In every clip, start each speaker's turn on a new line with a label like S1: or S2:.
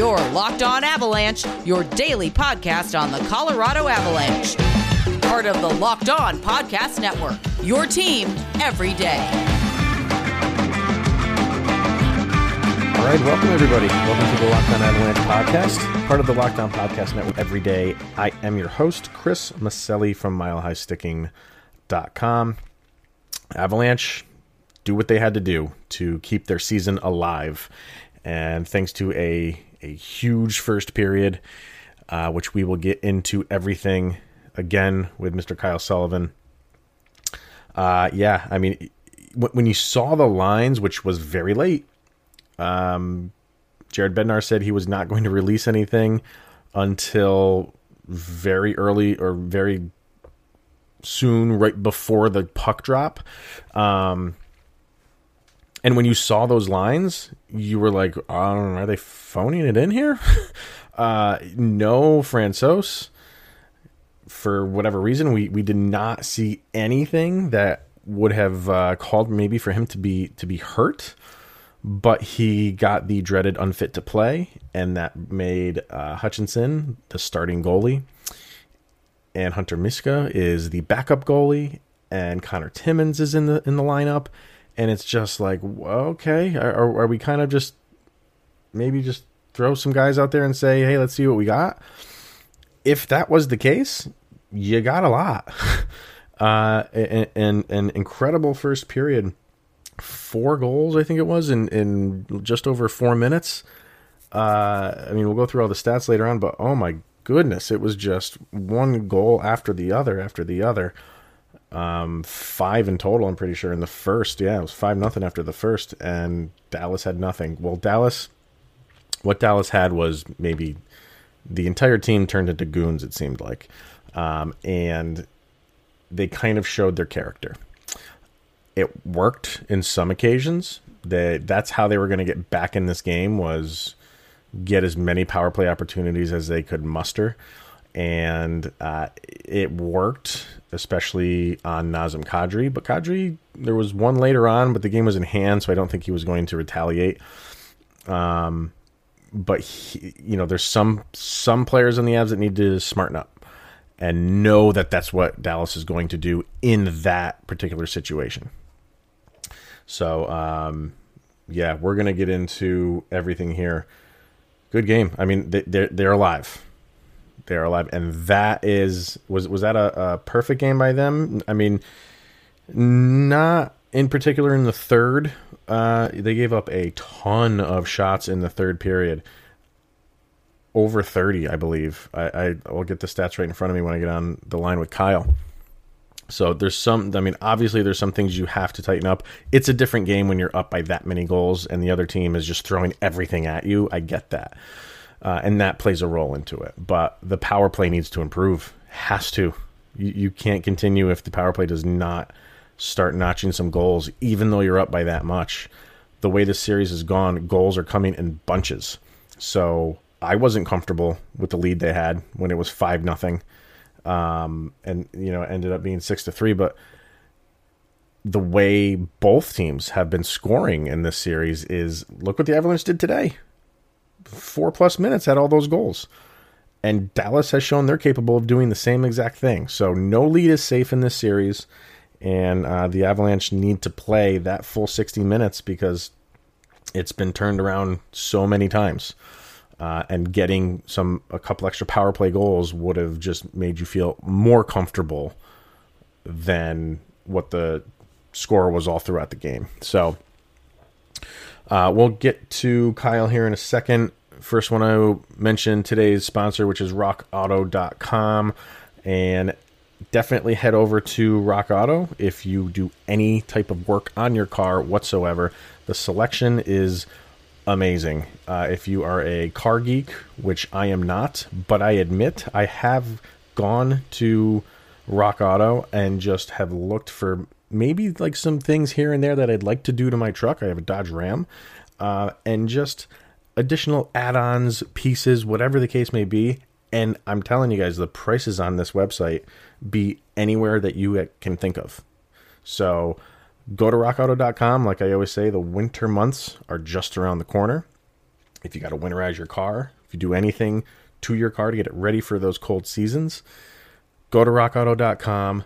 S1: Your Locked On Avalanche, your daily podcast on the Colorado Avalanche. Part of the Locked On Podcast Network. Your team every day.
S2: All right, welcome everybody. Welcome to the Locked On Avalanche podcast, part of the Locked On Podcast Network every day. I am your host, Chris Maselli from MileHighSticking.com. Avalanche do what they had to do to keep their season alive. And thanks to a, a huge first period, uh, which we will get into everything again with Mr. Kyle Sullivan. Uh, yeah, I mean, when you saw the lines, which was very late, um, Jared Bednar said he was not going to release anything until very early or very soon, right before the puck drop. Um, and when you saw those lines, you were like, um, "Are they phoning it in here?" uh, no, Francouz. For whatever reason, we we did not see anything that would have uh, called maybe for him to be to be hurt, but he got the dreaded unfit to play, and that made uh, Hutchinson the starting goalie, and Hunter Miska is the backup goalie, and Connor Timmins is in the in the lineup and it's just like okay are, are we kind of just maybe just throw some guys out there and say hey let's see what we got? If that was the case you got a lot. Uh an, an incredible first period. Four goals i think it was in in just over four minutes. Uh i mean we'll go through all the stats later on but oh my goodness it was just one goal after the other after the other um, five in total. I'm pretty sure in the first. Yeah, it was five nothing after the first, and Dallas had nothing. Well, Dallas, what Dallas had was maybe the entire team turned into goons. It seemed like, um, and they kind of showed their character. It worked in some occasions. That that's how they were going to get back in this game was get as many power play opportunities as they could muster and uh, it worked, especially on Nazem Kadri. But Kadri, there was one later on, but the game was in hand, so I don't think he was going to retaliate. Um, but he, you know, there's some some players in the Avs that need to smarten up and know that that's what Dallas is going to do in that particular situation. So, um, yeah, we're gonna get into everything here. Good game. I mean, they, they're they're alive they are alive, and that is was was that a, a perfect game by them? I mean, not in particular in the third. Uh, they gave up a ton of shots in the third period. Over 30, I believe. I, I will get the stats right in front of me when I get on the line with Kyle. So there's some, I mean, obviously there's some things you have to tighten up. It's a different game when you're up by that many goals and the other team is just throwing everything at you. I get that uh, and that plays a role into it. But the power play needs to improve. Has to. You, you can't continue if the power play does not start notching some goals, even though you're up by that much. The way this series has gone, goals are coming in bunches. So I wasn't comfortable with the lead they had when it was five nothing, um, and you know ended up being six to three. But the way both teams have been scoring in this series is look what the Avalanche did today four plus minutes had all those goals. And Dallas has shown they're capable of doing the same exact thing. So no lead is safe in this series. And uh, the Avalanche need to play that full 60 minutes because it's been turned around so many times. Uh, and getting some a couple extra power play goals would have just made you feel more comfortable than what the score was all throughout the game. So uh, we'll get to Kyle here in a second. First one I mention today's sponsor, which is rockauto.com. And definitely head over to Rock Auto if you do any type of work on your car whatsoever. The selection is amazing. Uh, if you are a car geek, which I am not, but I admit I have gone to Rock Auto and just have looked for maybe like some things here and there that I'd like to do to my truck. I have a Dodge Ram, uh, and just additional add-ons, pieces, whatever the case may be. And I'm telling you guys, the prices on this website be anywhere that you can think of. So go to rockauto.com. Like I always say, the winter months are just around the corner. if you got to winterize your car, if you do anything to your car to get it ready for those cold seasons, go to rockauto.com.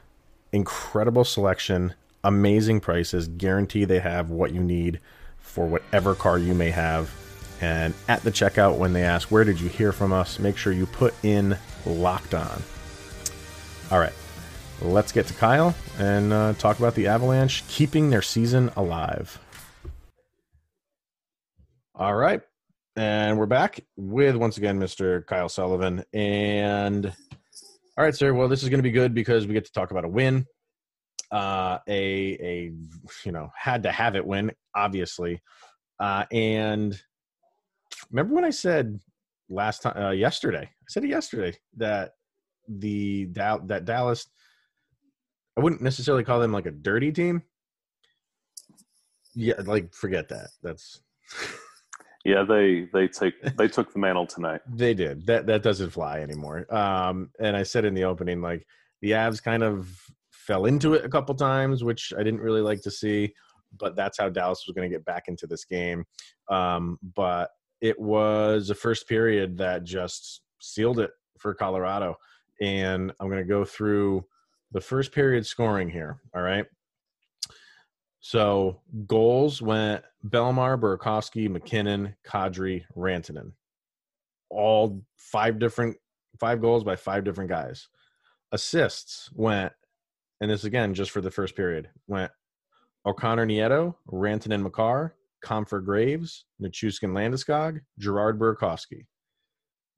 S2: Incredible selection, amazing prices, guarantee they have what you need for whatever car you may have. And at the checkout, when they ask, Where did you hear from us? make sure you put in locked on. All right, let's get to Kyle and uh, talk about the Avalanche keeping their season alive. All right, and we're back with once again Mr. Kyle Sullivan. And all right, sir. Well, this is going to be good because we get to talk about a win. Uh, a a you know had to have it win, obviously. Uh, and remember when I said last time uh, yesterday? I said it yesterday that the that Dallas. I wouldn't necessarily call them like a dirty team. Yeah, like forget that. That's
S3: Yeah, they they take they took the mantle tonight.
S2: They did. That that doesn't fly anymore. Um, and I said in the opening, like the Avs kind of fell into it a couple times, which I didn't really like to see. But that's how Dallas was going to get back into this game. Um, but it was a first period that just sealed it for Colorado. And I'm going to go through the first period scoring here. All right. So goals went Bellemare, Burakovsky, MacKinnon, Kadri, Rantanen. All five different five goals by five different guys. Assists went, and this again just for the first period, went O'Connor Nieto, Rantanen Makar, Compher Graves, Nichushkin Landeskog, Girard Burakovsky.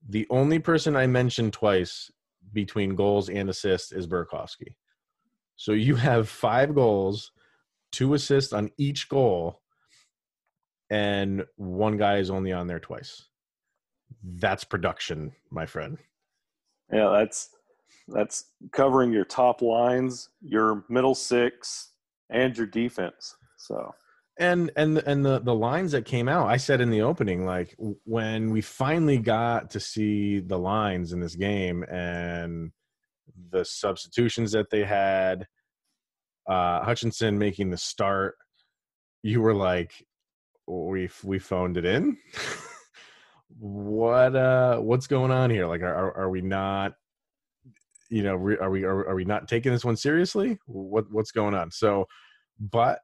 S2: The only person I mentioned twice between goals and assists is Burakovsky. So you have five goals two assists on each goal, and one guy is only on there twice. That's production, my friend.
S3: Yeah, that's that's covering your top lines, your middle six, and your defense. So
S2: and and and the the lines that came out i said in the opening like when we finally got to see the lines in this game and the substitutions that they had uh, Hutchinson making the start, you were like, "We we phoned it in." what uh what's going on here? Like, are are we not? You know, are we are, are we not taking this one seriously? What what's going on? So, but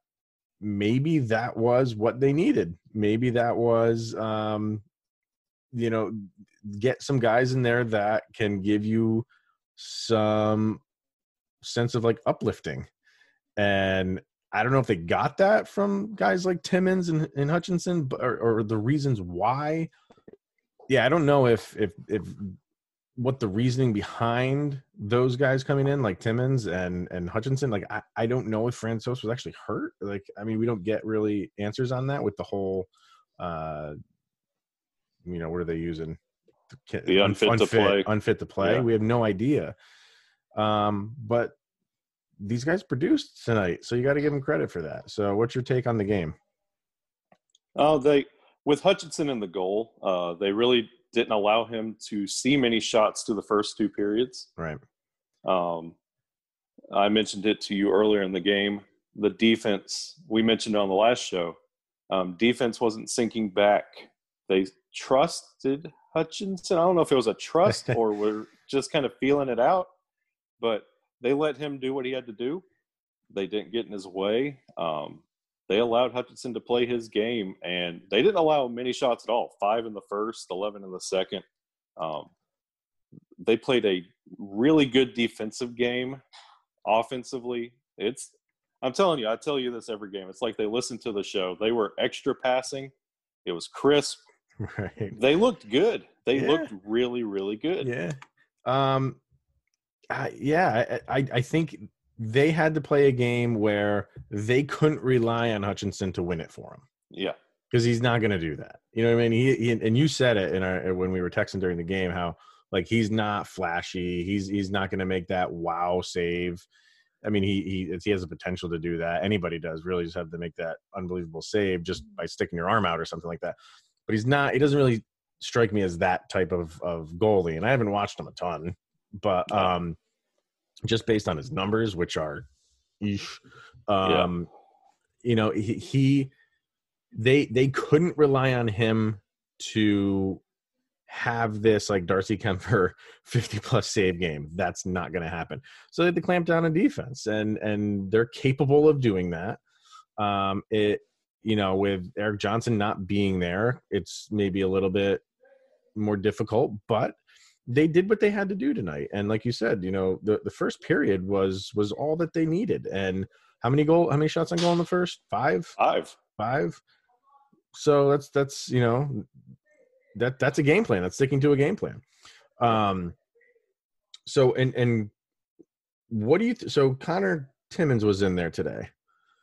S2: maybe that was what they needed. Maybe that was um, you know, get some guys in there that can give you some sense of like uplifting and I don't know if they got that from guys like Timmins and, and Hutchinson, but, or, or, the reasons why. Yeah, I don't know if if if what the reasoning behind those guys coming in, like Timmins and and Hutchinson. Like I, I don't know if Francouz was actually hurt. Like I mean, we don't get really answers on that with the whole, uh, you know, what are they using?
S3: The unfit, unfit to play.
S2: Unfit to play. Yeah. We have no idea. Um, but these guys produced tonight, so you got to give them credit for that. So, what's your take on the game?
S3: Oh, they with Hutchinson in the goal, uh, they really didn't allow him to see many shots to the first two periods.
S2: Right.
S3: Um, I mentioned it to you earlier in the game. The defense, we mentioned on the last show, um, defense wasn't sinking back. They trusted Hutchinson. I don't know if it was a trust or we're just kind of feeling it out, but they let him do what he had to do. They didn't get in his way. Um, they allowed Hutchinson to play his game, and they didn't allow many shots at all. Five in the first, eleven in the second. Um, they played a really good defensive game. Offensively, it's. I'm telling you, I tell you this every game. It's like they listened to the show. They were extra passing. It was crisp. Right. They looked good. They yeah. looked really, really good.
S2: Yeah. Um, uh, yeah, I, I think they had to play a game where they couldn't rely on Hutchinson to win it for him.
S3: Yeah,
S2: because he's not going to do that. You know what I mean? He, he, and you said it in our when we were texting during the game how like he's not flashy. He's he's not going to make that wow save. I mean, he he he has the potential to do that. Anybody does. Really, just have to make that unbelievable save just by sticking your arm out or something like that. But he's not. He doesn't really strike me as that type of of goalie. And I haven't watched him a ton, but um, just based on his numbers, which are, eesh, um, yeah. you know, he, he, they they couldn't rely on him to have this like Darcy Kuemper 50 plus save game. That's not going to happen. So they had to clamp down on defense, and and they're capable of doing that. Um, it you know with Erik Johnson not being there, it's maybe a little bit more difficult, but they did what they had to do tonight. And like you said, you know the the first period was was all that they needed. And how many goal? How many shots on goal in the first? Five.
S3: Five.
S2: Five. So that's that's you know that that's a game plan. That's sticking to a game plan. Um, so and and what do you? Th- so Connor Timmins was in there today.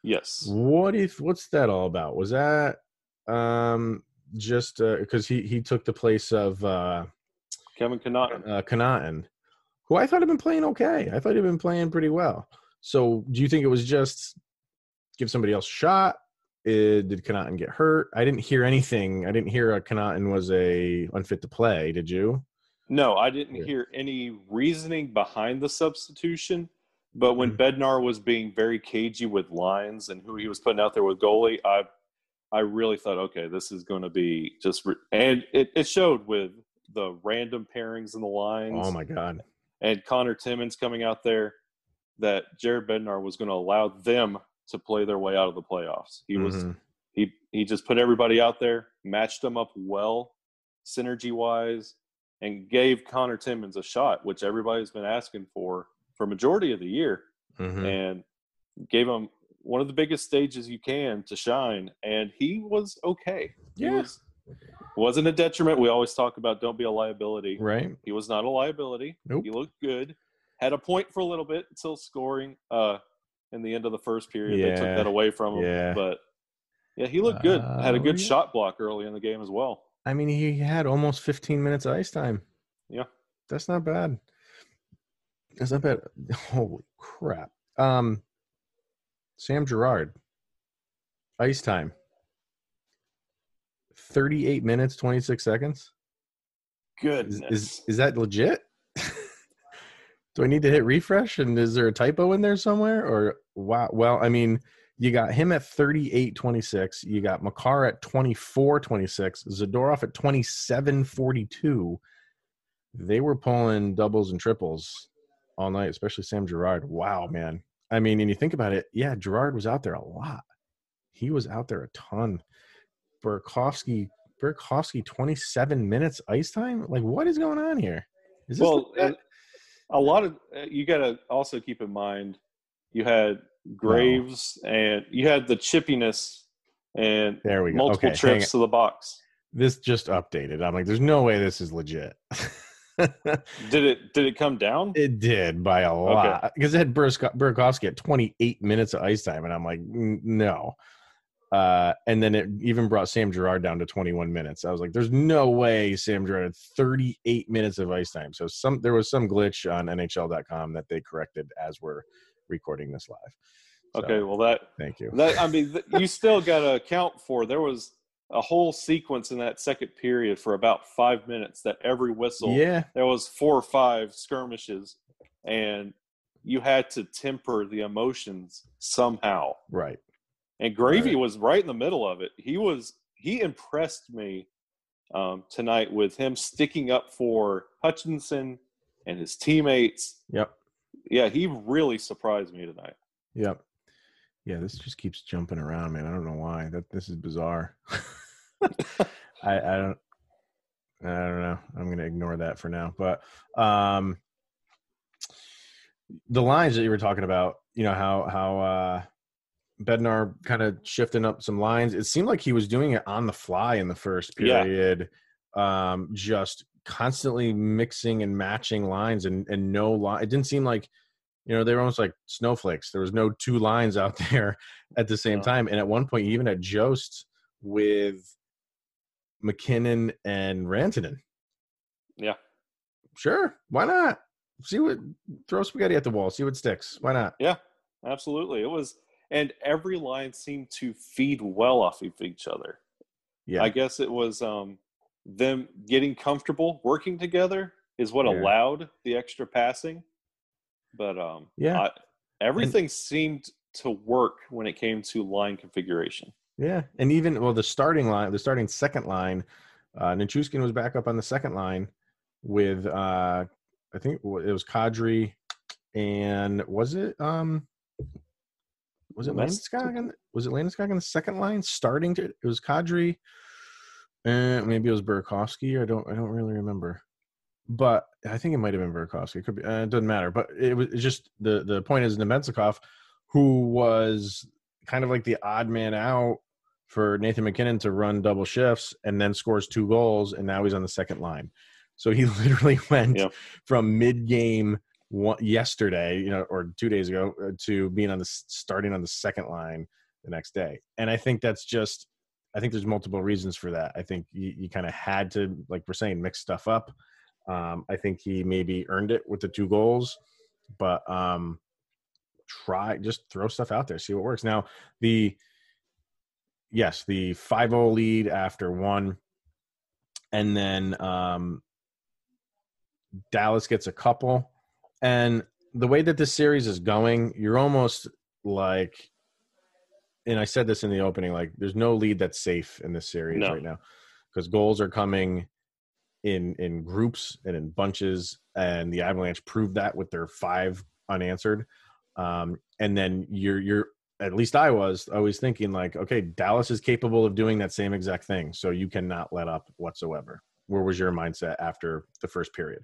S3: Yes.
S2: What do you? What's that all about? Was that um just because uh, he he took the place of uh
S3: Kevin Connauton,
S2: uh, Connauton, who I thought had been playing okay. I thought he'd been playing pretty well. So do you think it was just give somebody else a shot? Uh, did Connauton get hurt? I didn't hear anything. I didn't hear a Connauton was a unfit to play. Did you?
S3: No, I didn't yeah. hear any reasoning behind the substitution. But when mm-hmm. Bednar was being very cagey with lines and who he was putting out there with goalie, I I really thought, okay, this is going to be just, re- and it, it showed with the random pairings in the lines.
S2: Oh my god!
S3: And Connor Timmins coming out there, that Jared Bednar was going to allow them to play their way out of the playoffs. He was mm-hmm. he he just put everybody out there, matched them up well, synergy wise, and gave Connor Timmins a shot, which everybody's been asking for for majority of the year, mm-hmm. and gave him one of the biggest stages you can to shine, and he was okay.
S2: Yeah.
S3: Wasn't a detriment. We always talk about don't be a liability.
S2: Right.
S3: He was not a liability.
S2: Nope.
S3: He looked good. Had a point for a little bit until scoring. Uh, in the end of the first period. Yeah. They took that away from him.
S2: Yeah.
S3: But yeah, he looked good. Uh, had a good yeah. shot block early in the game as well.
S2: I mean, he had almost 15 minutes of ice time.
S3: Yeah.
S2: That's not bad. That's not bad. Holy crap. Um, Sam Girard, ice time. 38 minutes, 26 seconds.
S3: Good.
S2: Is, is, is that legit? do I need to hit refresh? And is there a typo in there somewhere? Or wow, well, I mean, you got him at 38 26. You got Makar at 24 26. Zadorov at 27 42. They were pulling doubles and triples all night, especially Sam Girard. Wow, man. I mean, and you think about it, yeah, Girard was out there a lot. He was out there a ton. Burakovsky, Burakovsky, 27 minutes ice time? Like, what is going on here?
S3: Is this well, a lot of uh, you got to also keep in mind you had Graves no. and you had the chippiness and
S2: there we go.
S3: multiple
S2: okay,
S3: trips to the box.
S2: This just updated. I'm like, there's no way this is legit.
S3: did it? Did it come down?
S2: It did by a lot okay. because it had Burakovsky at 28 minutes of ice time, and I'm like, no. Uh, and then it even brought Sam Girard down to 21 minutes. I was like, "There's no way Sam Girard had 38 minutes of ice time." So some there was some glitch on NHL.com that they corrected as we're recording this live.
S3: So, okay, well that
S2: thank you.
S3: That I mean, you still got to account for there was a whole sequence in that second period for about five minutes that every whistle,
S2: yeah,
S3: there was four or five skirmishes, and you had to temper the emotions somehow.
S2: Right.
S3: And Gravy right. was right in the middle of it. He was he impressed me um, tonight with him sticking up for Hutchinson and his teammates.
S2: Yep.
S3: Yeah, he really surprised me tonight.
S2: Yep. Yeah, this just keeps jumping around, man. I don't know why. That this is bizarre. I, I don't I don't know. I'm gonna ignore that for now. But um the lines that you were talking about, you know, how how uh Bednar kind of shifting up some lines. It seemed like he was doing it on the fly in the first period, yeah. um, just constantly mixing and matching lines and and no line. It didn't seem like you know they were almost like snowflakes. There was no two lines out there at the same time. And at one point, even at Jost with MacKinnon and Rantanen.
S3: Yeah,
S2: sure. Why not? See what throw spaghetti at the wall. See what sticks. Why not?
S3: Yeah, absolutely. It was and every line seemed to feed well off of each other.
S2: Yeah,
S3: I guess it was um, them getting comfortable working together is what yeah. allowed the extra passing. But um,
S2: yeah, I,
S3: everything and, seemed to work when it came to line configuration.
S2: Yeah, and even well, the starting line, the starting second line Uh, Nichushkin was back up on the second line with uh, I think it was Kadri and was it um was it Landeskog? On, was it Landeskog on the second line starting to? It was Kadri, and maybe it was Burakovsky. I don't. I don't really remember, but I think it might have been Burakovsky. It could be. Uh, it doesn't matter. But it was just the the point is Namestnikov, who was kind of like the odd man out for Nathan MacKinnon to run double shifts and then scores two goals, and now he's on the second line. So he literally went yep. from mid game one, yesterday, you know, or two days ago, uh, to being on the starting on the second line the next day. And I think that's just, I think there's multiple reasons for that. I think you, you kind of had to, like we're saying, mix stuff up. Um, I think he maybe earned it with the two goals, but um, try just throw stuff out there, see what works. Now the yes, the 5-0 lead after one, and then um, Dallas gets a couple and the way that this series is going, you're almost like, and I said this in the opening, like there's no lead that's safe in this series no. right now because goals are coming in in groups and in bunches, and the Avalanche proved that with their five unanswered. Um, and then you're you're at least I was always thinking like, okay, Dallas is capable of doing that same exact thing, so you cannot let up whatsoever. Where was your mindset after the first period?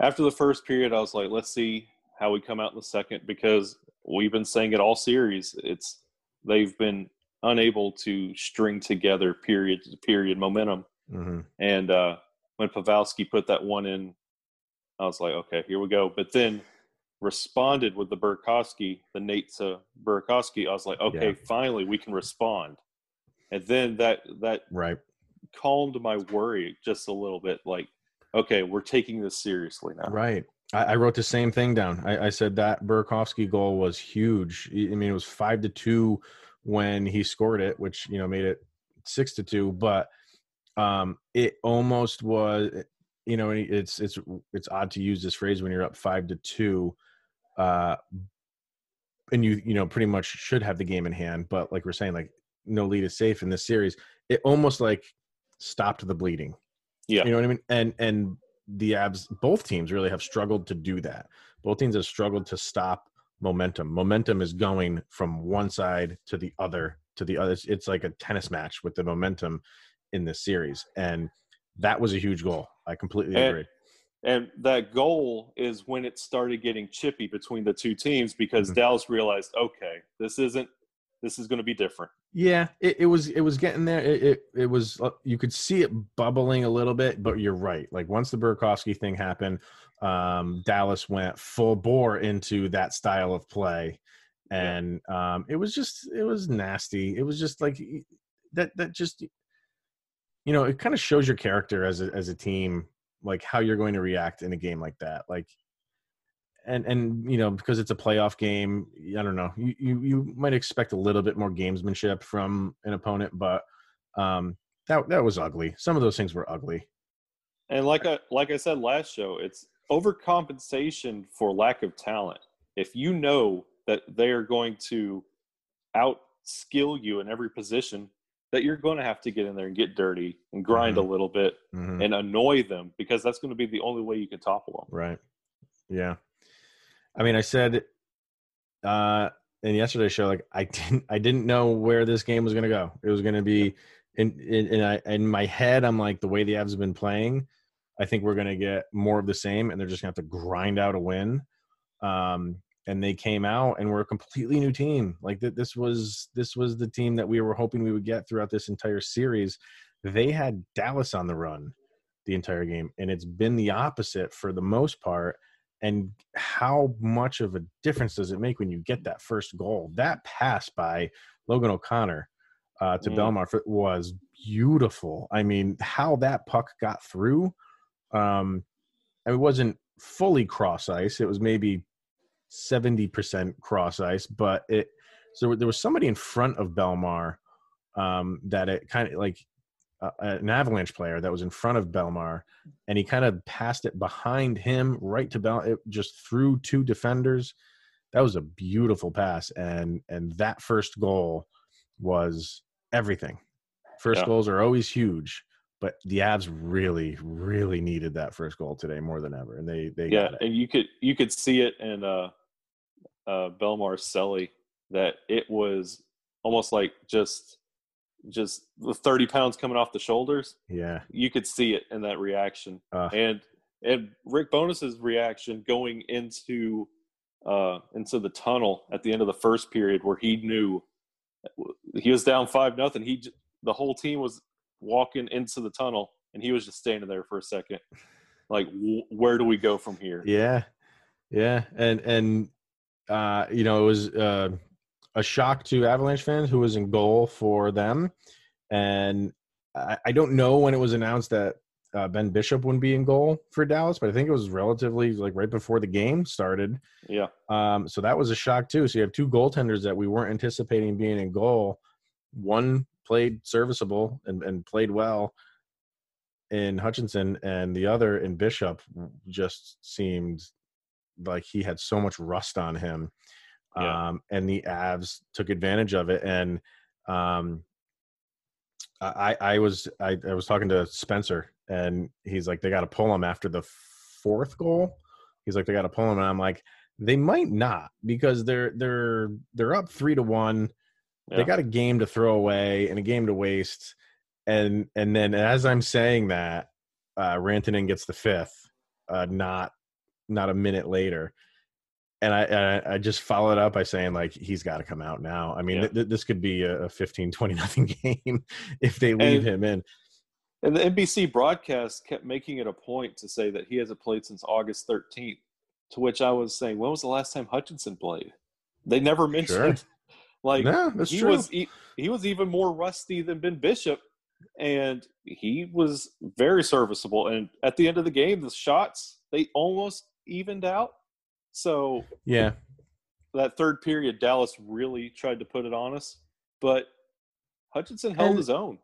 S3: After the first period, I was like, let's see how we come out in the second because we've been saying it all series. It's they've been unable to string together period to period momentum. Mm-hmm. And uh, when Pavelski put that one in, I was like, okay, here we go. But then responded with the Burakovsky, the Nate to Burakovsky. I was like, okay, yeah. finally we can respond. And then that that
S2: right
S3: calmed my worry just a little bit. Like okay, we're taking this seriously now.
S2: Right. I, I wrote the same thing down. I, I, said that Burakovsky goal was huge. I mean, it was five to two when he scored it, which you know made it six to two. But um, it almost was. You know, it's it's it's odd to use this phrase when you're up five to two, uh, and you you know pretty much should have the game in hand. But like we're saying, like no lead is safe in this series. It almost like stopped the bleeding
S3: yeah.
S2: You know what I mean? And and the abs both teams really have struggled to do that. Both teams have struggled to stop momentum. Momentum is going from one side to the other to the other. It's like a tennis match with the momentum in this series. And that was a huge goal. I completely
S3: and,
S2: agree.
S3: And that goal is when it started getting chippy between the two teams because mm-hmm. Dallas realized, okay, this isn't this is going to be different.
S2: Yeah, it, it, was it was getting there. It, it, it was uh, you could see it bubbling a little bit, but you're right. Like once the Burakovsky thing happened, um, Dallas went full bore into that style of play, and yeah. um, it was just it was nasty. It was just like that that just you know it kind of shows your character as a as a team, like how you're going to react in a game like that. Like and and you know because it's a playoff game i don't know you, you you might expect a little bit more gamesmanship from an opponent but um that that was ugly. Some of those things were ugly.
S3: And like i like i said last show it's overcompensation for lack of talent. If you know that they are going to out skill you in every position that you're going to have to get in there and get dirty and grind mm-hmm. a little bit mm-hmm. and annoy them because that's going to be the only way you can topple them.
S2: Right. Yeah I mean, I said uh, in yesterday's show, like I didn't, I didn't know where this game was going to go. It was going to be in, in, in, I, in my head. I'm like, the way the Avs have been playing, I think we're going to get more of the same, and they're just going to have to grind out a win. Um, and they came out and were a completely new team. Like that, this was this was the team that we were hoping we would get throughout this entire series. They had Dallas on the run the entire game, and it's been the opposite for the most part and how much of a difference does it make when you get that first goal? That pass by Logan O'Connor uh, to mm. Bellemare was beautiful. I mean, how that puck got through, um, it wasn't fully cross ice. It was maybe seventy percent cross ice, but it. So there was somebody in front of Bellemare um, that it kind of like uh, an Avalanche player that was in front of Bellemare, and he kind of passed it behind him right to Bell, it just through two defenders. That was a beautiful pass, and and that first goal was everything. First yeah. goals are always huge, but the Avs really, really needed that first goal today more than ever, and they they
S3: yeah, and you could you could see it in uh, uh, Bellemare Selly that it was almost like just just the 30 pounds coming off the shoulders
S2: yeah.
S3: you could see it in that reaction.
S2: Uh,
S3: and and Rick Bowness's reaction going into uh into the tunnel at the end of the first period where he knew he was down five nothing. He the whole team was walking into the tunnel and he was just standing there for a second. Like where do we go from here?
S2: Yeah. Yeah. And and uh you know it was uh a shock to Avalanche fans who was in goal for them. And I, I don't know when it was announced that uh, Ben Bishop wouldn't be in goal for Dallas, but I think it was relatively like right before the game started.
S3: Yeah.
S2: Um, so that was a shock too. So you have two goaltenders that we weren't anticipating being in goal. One played serviceable and, and played well in Hutchinson, and the other in Bishop just seemed like he had so much rust on him yeah. um, and the Avs took advantage of it. And um, I, I was I, I was talking to Spencer, and he's like, they got to pull him after the fourth goal. He's like, they got to pull him, and I'm like, they might not because they're they're they're up three to one. Yeah. They got a game to throw away and a game to waste, and and then as I'm saying that, uh, Rantanen gets the fifth, uh, not not a minute later and I, I, I just followed up by saying like he's got to come out now. I mean, yeah. th- this could be a 15 20 nothing game if they leave and, him in.
S3: And the NBC broadcast kept making it a point to say that he hasn't played since August 13th. To which I was saying, when was the last time Hutchinson played? They never mentioned. Sure. Like
S2: no,
S3: he
S2: true.
S3: was he, he was even more rusty than Ben Bishop, and he was very serviceable. And at the end of the game, the shots they almost evened out so
S2: yeah,
S3: that third period, Dallas really tried to put it on us, but Hutchinson held
S2: and,
S3: his own.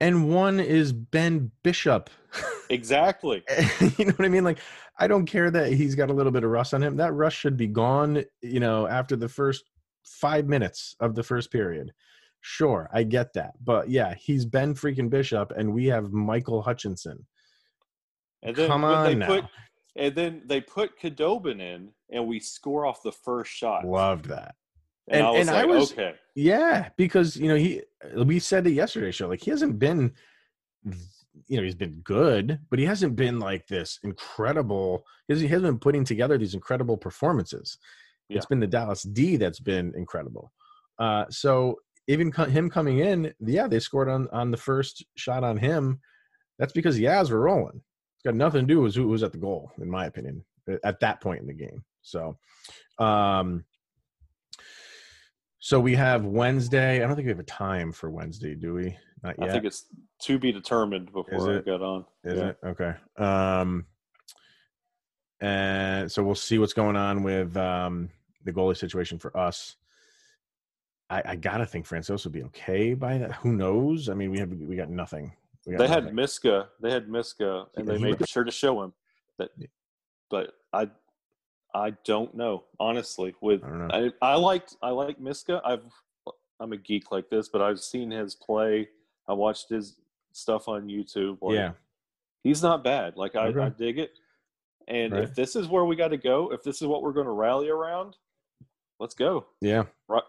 S2: And one is Ben Bishop.
S3: Exactly.
S2: you know what I mean? Like, I don't care that he's got a little bit of rust on him. That rust should be gone. You know, after the first five minutes of the first period. Sure, I get that. But yeah, he's Ben freaking Bishop, and we have Michael Hutchinson.
S3: And then Come on now. Put, and then they put Khudobin in, and we score off the first shot.
S2: Loved that.
S3: And, and I was and like, I was, okay.
S2: Yeah, because you know he we said it yesterday show like he hasn't been you know he's been good, but he hasn't been like this incredible. He hasn't been putting together these incredible performances. Yeah. It's been the Dallas D that's been incredible. Uh, so even co- him coming in, yeah, they scored on on the first shot on him. That's because the Avs were rolling got nothing to do with who was at the goal, in my opinion, at that point in the game. So, um, so we have Wednesday. I don't think we have a time for Wednesday, do we? Not yet.
S3: I think it's to be determined before I get on.
S2: Is yeah. it okay? Um, and so we'll see what's going on with um, the goalie situation for us. I, I gotta think Francouz would be okay by that. Who knows? I mean, we have we got nothing
S3: they had Miska. They had Miska, and they made sure to show him that. But I, I don't know honestly. With I, I, I liked I like Miska. I've I'm a geek like this, but I've seen his play. I watched his stuff on YouTube.
S2: Like, yeah,
S3: he's not bad. Like I. I dig it. And right. if this is where we got to go, if this is what we're going to rally around, let's go.
S2: Yeah.
S3: Right.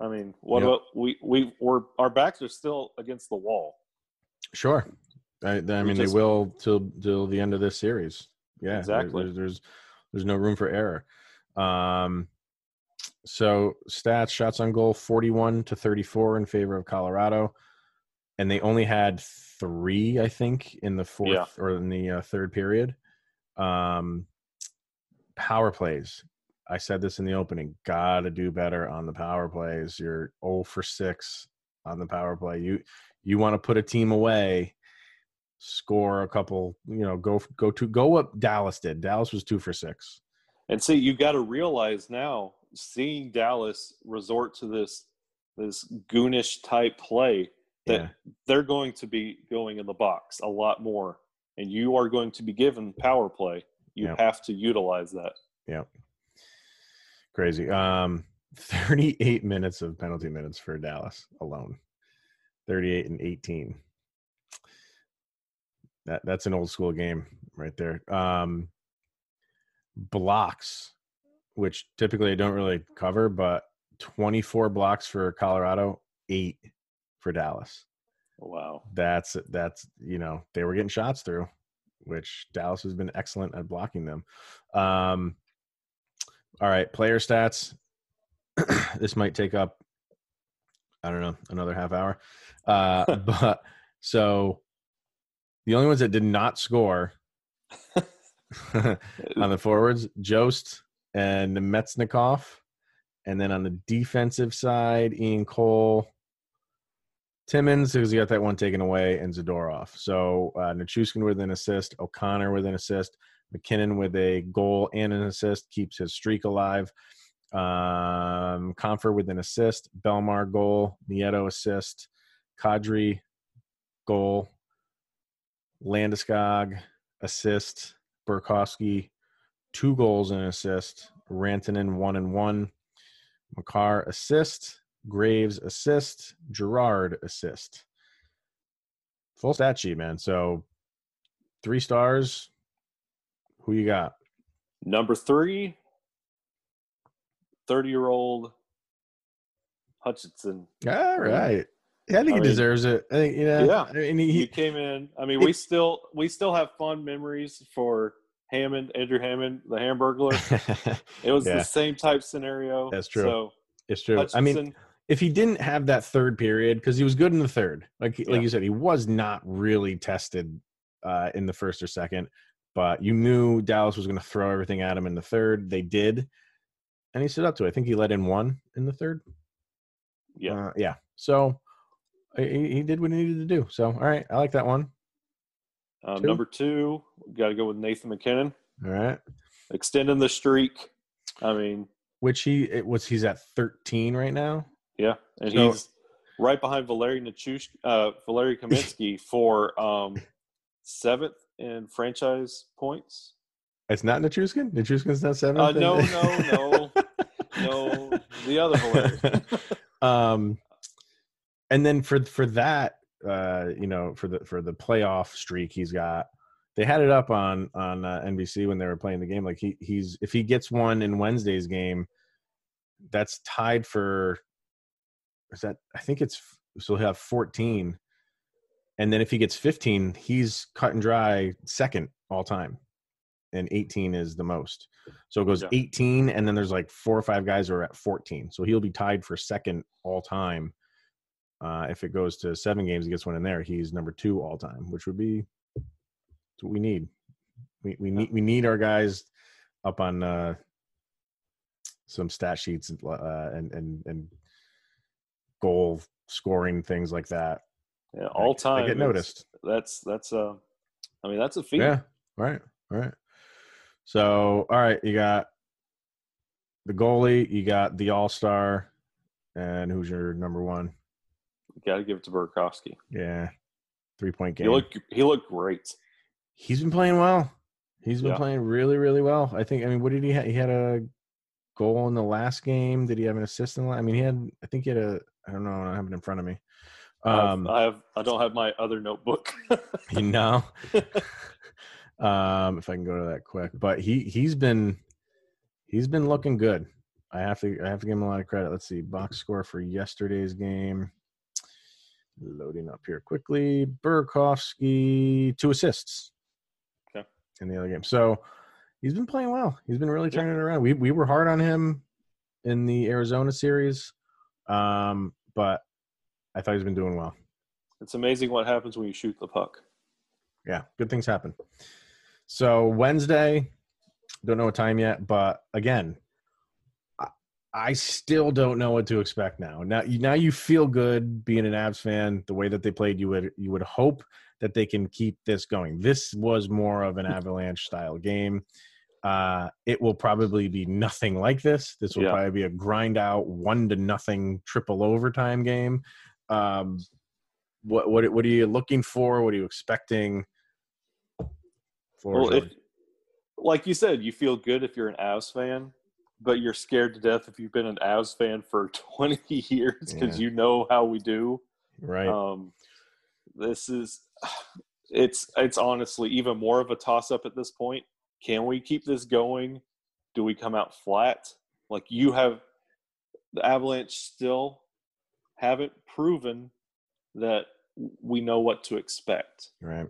S3: I mean, what yep. about we we we're our backs are still against the wall.
S2: Sure. I, I mean, just, they will till till the end of this series. Yeah,
S3: exactly.
S2: There's, there's there's no room for error. Um, so stats: shots on goal, forty-one to thirty-four in favor of Colorado, and they only had three, I think, in the fourth yeah. or in the uh, third period. Um, power plays. I said this in the opening. Got to do better on the power plays. You're 0 for six on the power play. You you want to put a team away, score a couple, you know, go go to go what Dallas did. Dallas was two for six.
S3: And see, you got to realize now, seeing Dallas resort to this this goonish type play, that yeah. they're going to be going in the box a lot more, and you are going to be given power play. You yep. have to utilize that.
S2: Yeah. Crazy. Um, 38 minutes of penalty minutes for Dallas alone. 38 and 18. That that's an old school game right there. Um, blocks, which typically I don't really cover, but 24 blocks for Colorado, eight for Dallas.
S3: Wow.
S2: That's that's you know they were getting shots through, which Dallas has been excellent at blocking them. Um, all right, player stats. this might take up, I don't know, another half hour. Uh, but so the only ones that did not score on the forwards, Jost and Namestnikov. And then on the defensive side, Ian Cole, Timmins, because he got that one taken away, and Zadorov. So uh, Nichushkin with an assist, O'Connor with an assist, MacKinnon with a goal and an assist, keeps his streak alive. Um, Compher with an assist, Bellemare goal, Nieto assist, Kadri goal, Landeskog assist, Burakovsky two goals and an assist, Rantanen one and one, Makar assist, Graves assist, Girard assist. Full stat sheet, man. So three stars. Who you got?
S3: Number three, 30 year old Hutchinson.
S2: All right. Yeah, I think
S3: I
S2: he
S3: mean,
S2: deserves it. I think, you know,
S3: Yeah.
S2: I mean, he,
S3: He came in. I mean, we still we still have fond memories for Hammond, Andrew Hammond, the Hamburglar. It was
S2: Yeah.
S3: the same type scenario.
S2: That's true.
S3: So
S2: it's true.
S3: Hutchinson,
S2: I mean, if he didn't have that third period, because he was good in the third, like
S3: Yeah.
S2: like you said, he was not really tested uh, in the first or second, but you knew Dallas was going to throw everything at him in the third. They did, and he stood up to it. I think he let in one in the third.
S3: yeah,
S2: Uh, yeah. So he, he did what he needed to do. So all right, I like that one.
S3: um,
S2: two.
S3: number two, got to go with Nathan MacKinnon,
S2: All right.
S3: extending the streak. I mean,
S2: Which he it was he's at thirteen right now.
S3: yeah, and
S2: So-
S3: he's right behind Valeri Nichush, uh, Valeri Kamensky for um, seventh in franchise points.
S2: It's not Nichushkin. Nichushkin's not seventh.
S3: Uh, no, no, no, no, the other Valeri.
S2: um, and then for for that, uh, you know, for the for the playoff streak he's got, they had it up on on uh, NBC when they were playing the game. Like he he's if he gets one in Wednesday's game, that's tied for. Is that I think it's so he'll have fourteen, and then if he gets fifteen, he's cut and dry second all time, and eighteen is the most. So it goes
S3: Yeah.
S2: 18, and then there's like four or five guys who are at 14. So he'll be tied for second all time. Uh, if it goes to seven games, he gets one in there. He's number two all time, which would be what we need. We we need we need our guys up on uh, some stat sheets and uh, and and and goal scoring things like that.
S3: Yeah, all time.
S2: get noticed.
S3: That's that's uh, I mean that's a feat.
S2: Yeah. Right. Right. So, all right, you got the goalie, you got the all star, and who's your number one?
S3: Got to give it to Burakovsky.
S2: Yeah. Three point game.
S3: He looked he looked great.
S2: He's been playing well. He's been
S3: Yeah.
S2: playing really, really well. I think. I mean, what did he have? He had a goal in the last game. Did he have an assist in the? I mean, he had. I think he had a. I don't know. I don't have it in front of me. Um,
S3: I have I don't have my other notebook.
S2: you know. um, if I can go to that quick, but he he's been he's been looking good. I have to I have to give him a lot of credit. Let's see box score for yesterday's game. Loading up here quickly. Burakovsky two assists.
S3: Okay.
S2: In the other game, so he's been playing well. He's been really
S3: Yeah.
S2: turning it around. We we were hard on him in the Arizona series, um, but I thought he's been doing well.
S3: it's amazing what happens when you shoot the puck.
S2: yeah, good things happen. So Wednesday, don't know what time yet, but again, I, I still don't know what to expect now. Now, you, now you feel good being an Avs fan. The way that they played, you would you would hope that they can keep this going. This was more of an Avalanche style game. Uh, it will probably be nothing like this. This will
S3: Yeah.
S2: probably be a grind out one to nothing triple overtime game. Um, what what what are you looking for? What are you expecting?
S3: Well, if like you said, you feel good if you're an Avs fan, but you're scared to death if you've been an Avs fan for 20 years because
S2: Yeah.
S3: you know how we do.
S2: right.
S3: Um, this is it's it's honestly even more of a toss up at this point. Can we keep this going? Do we come out flat? Like you have the Avalanche still haven't proven that we know what to expect.
S2: Right.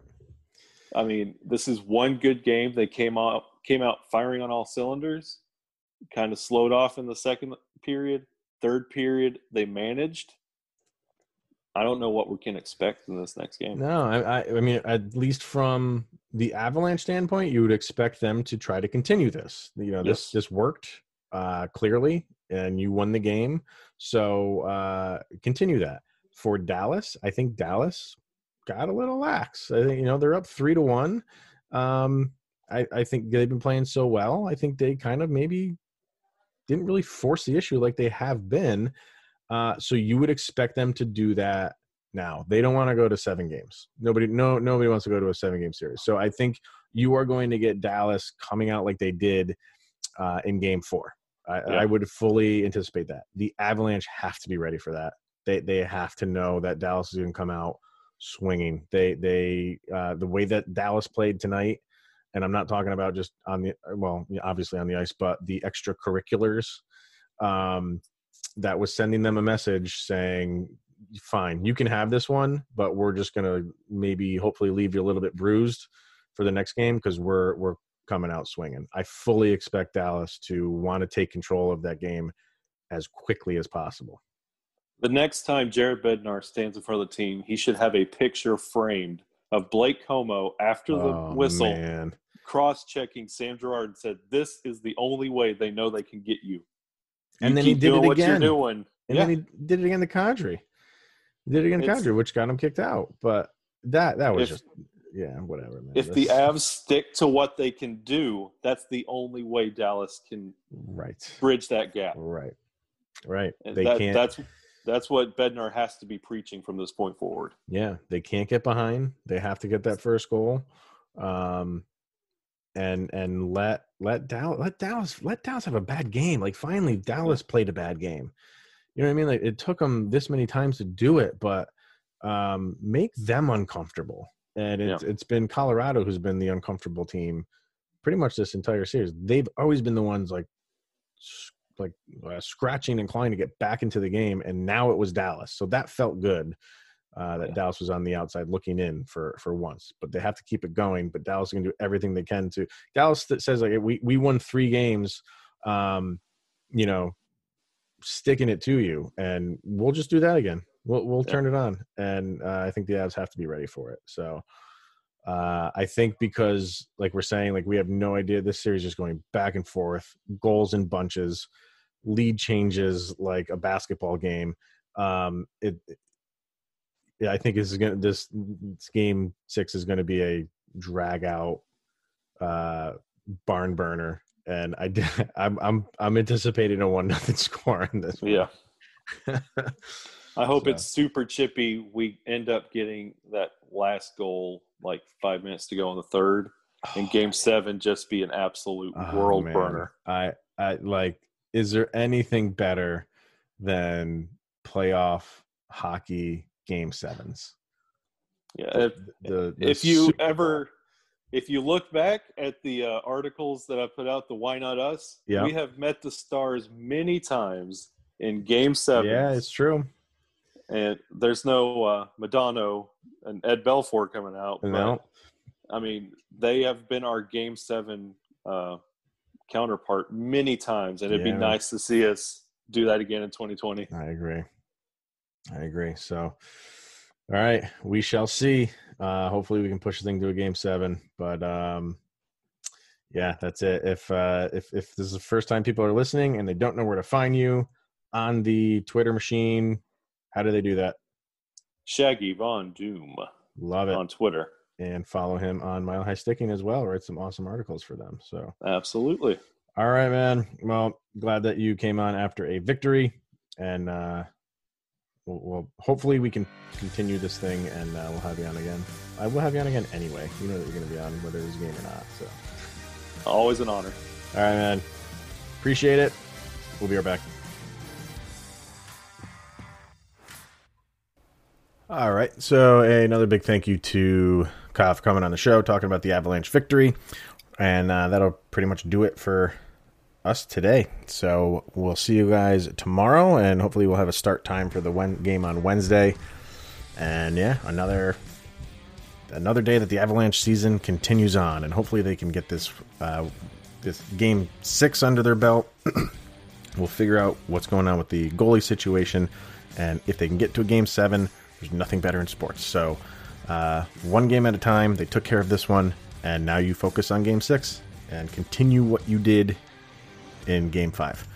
S3: I mean, this is one good game. They came out came out firing on all cylinders. Kind of slowed off in the second period. Third period, they managed. I don't know what we can expect in this next game.
S2: No, I, I, I mean, at least from the Avalanche standpoint, you would expect them to try to continue this. You know, this
S3: Yes.
S2: this worked uh, clearly, and you won the game. So uh, continue that. For Dallas, I think Dallas got a little lax. I think you know they're up three to one. Um, I, I think they've been playing so well. I think they kind of maybe didn't really force the issue like they have been. Uh, so you would expect them to do that now. They don't want to go to seven games. Nobody, no, nobody wants to go to a seven game series. So I think you are going to get Dallas coming out like they did uh, in Game Four. I,
S3: Yeah.
S2: I would fully anticipate that. The Avalanche have to be ready for that. They they have to know that Dallas is going to come out swinging. They they uh, the way that Dallas played tonight, and I'm not talking about just on the well, obviously on the ice, but the extracurriculars. Um, that was sending them a message saying, "Fine, you can have this one, but we're just gonna maybe hopefully leave you a little bit bruised for the next game because we're we're coming out swinging." I fully expect Dallas to want to take control of that game as quickly as possible.
S3: The next time Jared Bednar stands in front of the team, he should have a picture framed of Blake Comeau after the
S2: Oh,
S3: whistle
S2: man.
S3: cross checking Sam Girard and said, This is the only way they know they can get you.
S2: And
S3: You
S2: then he did it again. And
S3: yeah.
S2: then he did it again the Kadri. He did it again
S3: It's-
S2: Kadri, which got him kicked out. But that that was
S3: If-
S2: just yeah, whatever. Man.
S3: if the Avs stick to what they can do, that's the only way Dallas can
S2: right,
S3: bridge that gap.
S2: right, right,
S3: And
S2: they
S3: that,
S2: can't.
S3: That's that's what Bednar has to be preaching from this point forward.
S2: Yeah, they can't get behind. They have to get that first goal, um, and and let let Dallas let Dallas let Dallas have a bad game. Like finally, Dallas played a bad game. You know what I mean? Like it took them this many times to do it, but um, make them uncomfortable. And it's it's been Colorado who's been the uncomfortable team pretty much this entire series. They've always been the ones like like uh, scratching and clawing to get back into the game, and now it was Dallas. So that felt good uh, that
S3: Yeah.
S2: Dallas was on the outside looking in for for once. But they have to keep it going. But Dallas can do everything they can to. Dallas that says like we we won three games, um, you know, sticking it to you, and we'll just do that again. We'll we'll
S3: Yeah.
S2: turn it on, and uh, I think the Avs have to be ready for it. So. Uh, I think because, like we're saying, like we have no idea. This series is going back and forth, goals in bunches, lead changes like a basketball game. Um, it, yeah, I think this is gonna this, this game six is going to be a drag out, uh, barn burner, and I did, I'm I'm I'm anticipating a one nothing score in this. one.
S3: Yeah. I hope
S2: So.
S3: it's super chippy. We end up getting that last goal like five minutes to go in the third, and game seven just be an absolute
S2: Oh,
S3: world
S2: man.
S3: burner.
S2: I I like. Is there anything better than playoff hockey game sevens?
S3: Yeah. If,
S2: The, the
S3: if you ever, if you look back at the uh, articles that I put out, the Why Not Us,
S2: Yeah.
S3: we have met the stars many times in game seven.
S2: yeah, it's true.
S3: And there's no uh, Modano and Ed Belfour coming out. but,
S2: No.
S3: I mean, they have been our Game Seven uh, counterpart many times, and it'd
S2: Yeah.
S3: be nice to see us do that again in 2020.
S2: I agree. I agree. So, all right, we shall see. Uh, hopefully, we can push the thing to a game seven. But um, yeah, that's it. If uh, if if this is the first time people are listening and they don't know where to find you on the Twitter machine, how do they do that?
S3: Shaggy Von Doom
S2: Love it,
S3: on Twitter.
S2: and follow him on Mile High Sticking as well. Write some awesome articles for them. So.
S3: Absolutely.
S2: All right, man. Well, glad that you came on after a victory, and uh, we'll, we'll hopefully we can continue this thing, and uh, we'll have you on again. I will have you on again anyway. You know that you're going to be on whether there's a game or not. So,
S3: Always an honor.
S2: all right, man. Appreciate it. We'll be right back. All right. So another big thank you to Kyle, for coming on the show, talking about the Avalanche victory. And uh, that'll pretty much do it for us today. So we'll see you guys tomorrow, and hopefully we'll have a start time for the game on Wednesday. And yeah, another another day that the Avalanche season continues on, and hopefully they can get this uh, this game six under their belt. we'll figure out what's going on with the goalie situation, and if they can get to a game seven, there's nothing better in sports. So uh, one game at a time. They took care of this one, and now you focus on game six and continue what you did in game five.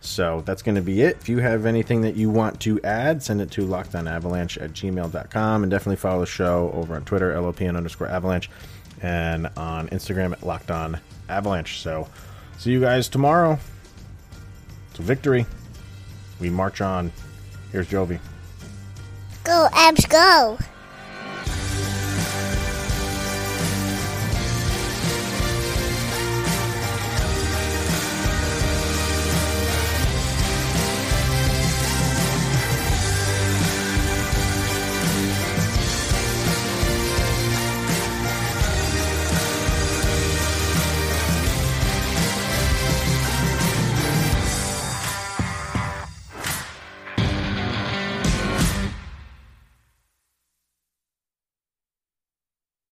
S2: So that's going to be it. If you have anything that you want to add, send it to lockedonavalanche at gmail.com and definitely follow the show over on Twitter, LOPN underscore avalanche, and on Instagram at locked on avalanche. So see you guys tomorrow. A victory. We march on. Here's Jovi.
S4: Go, Avs, go.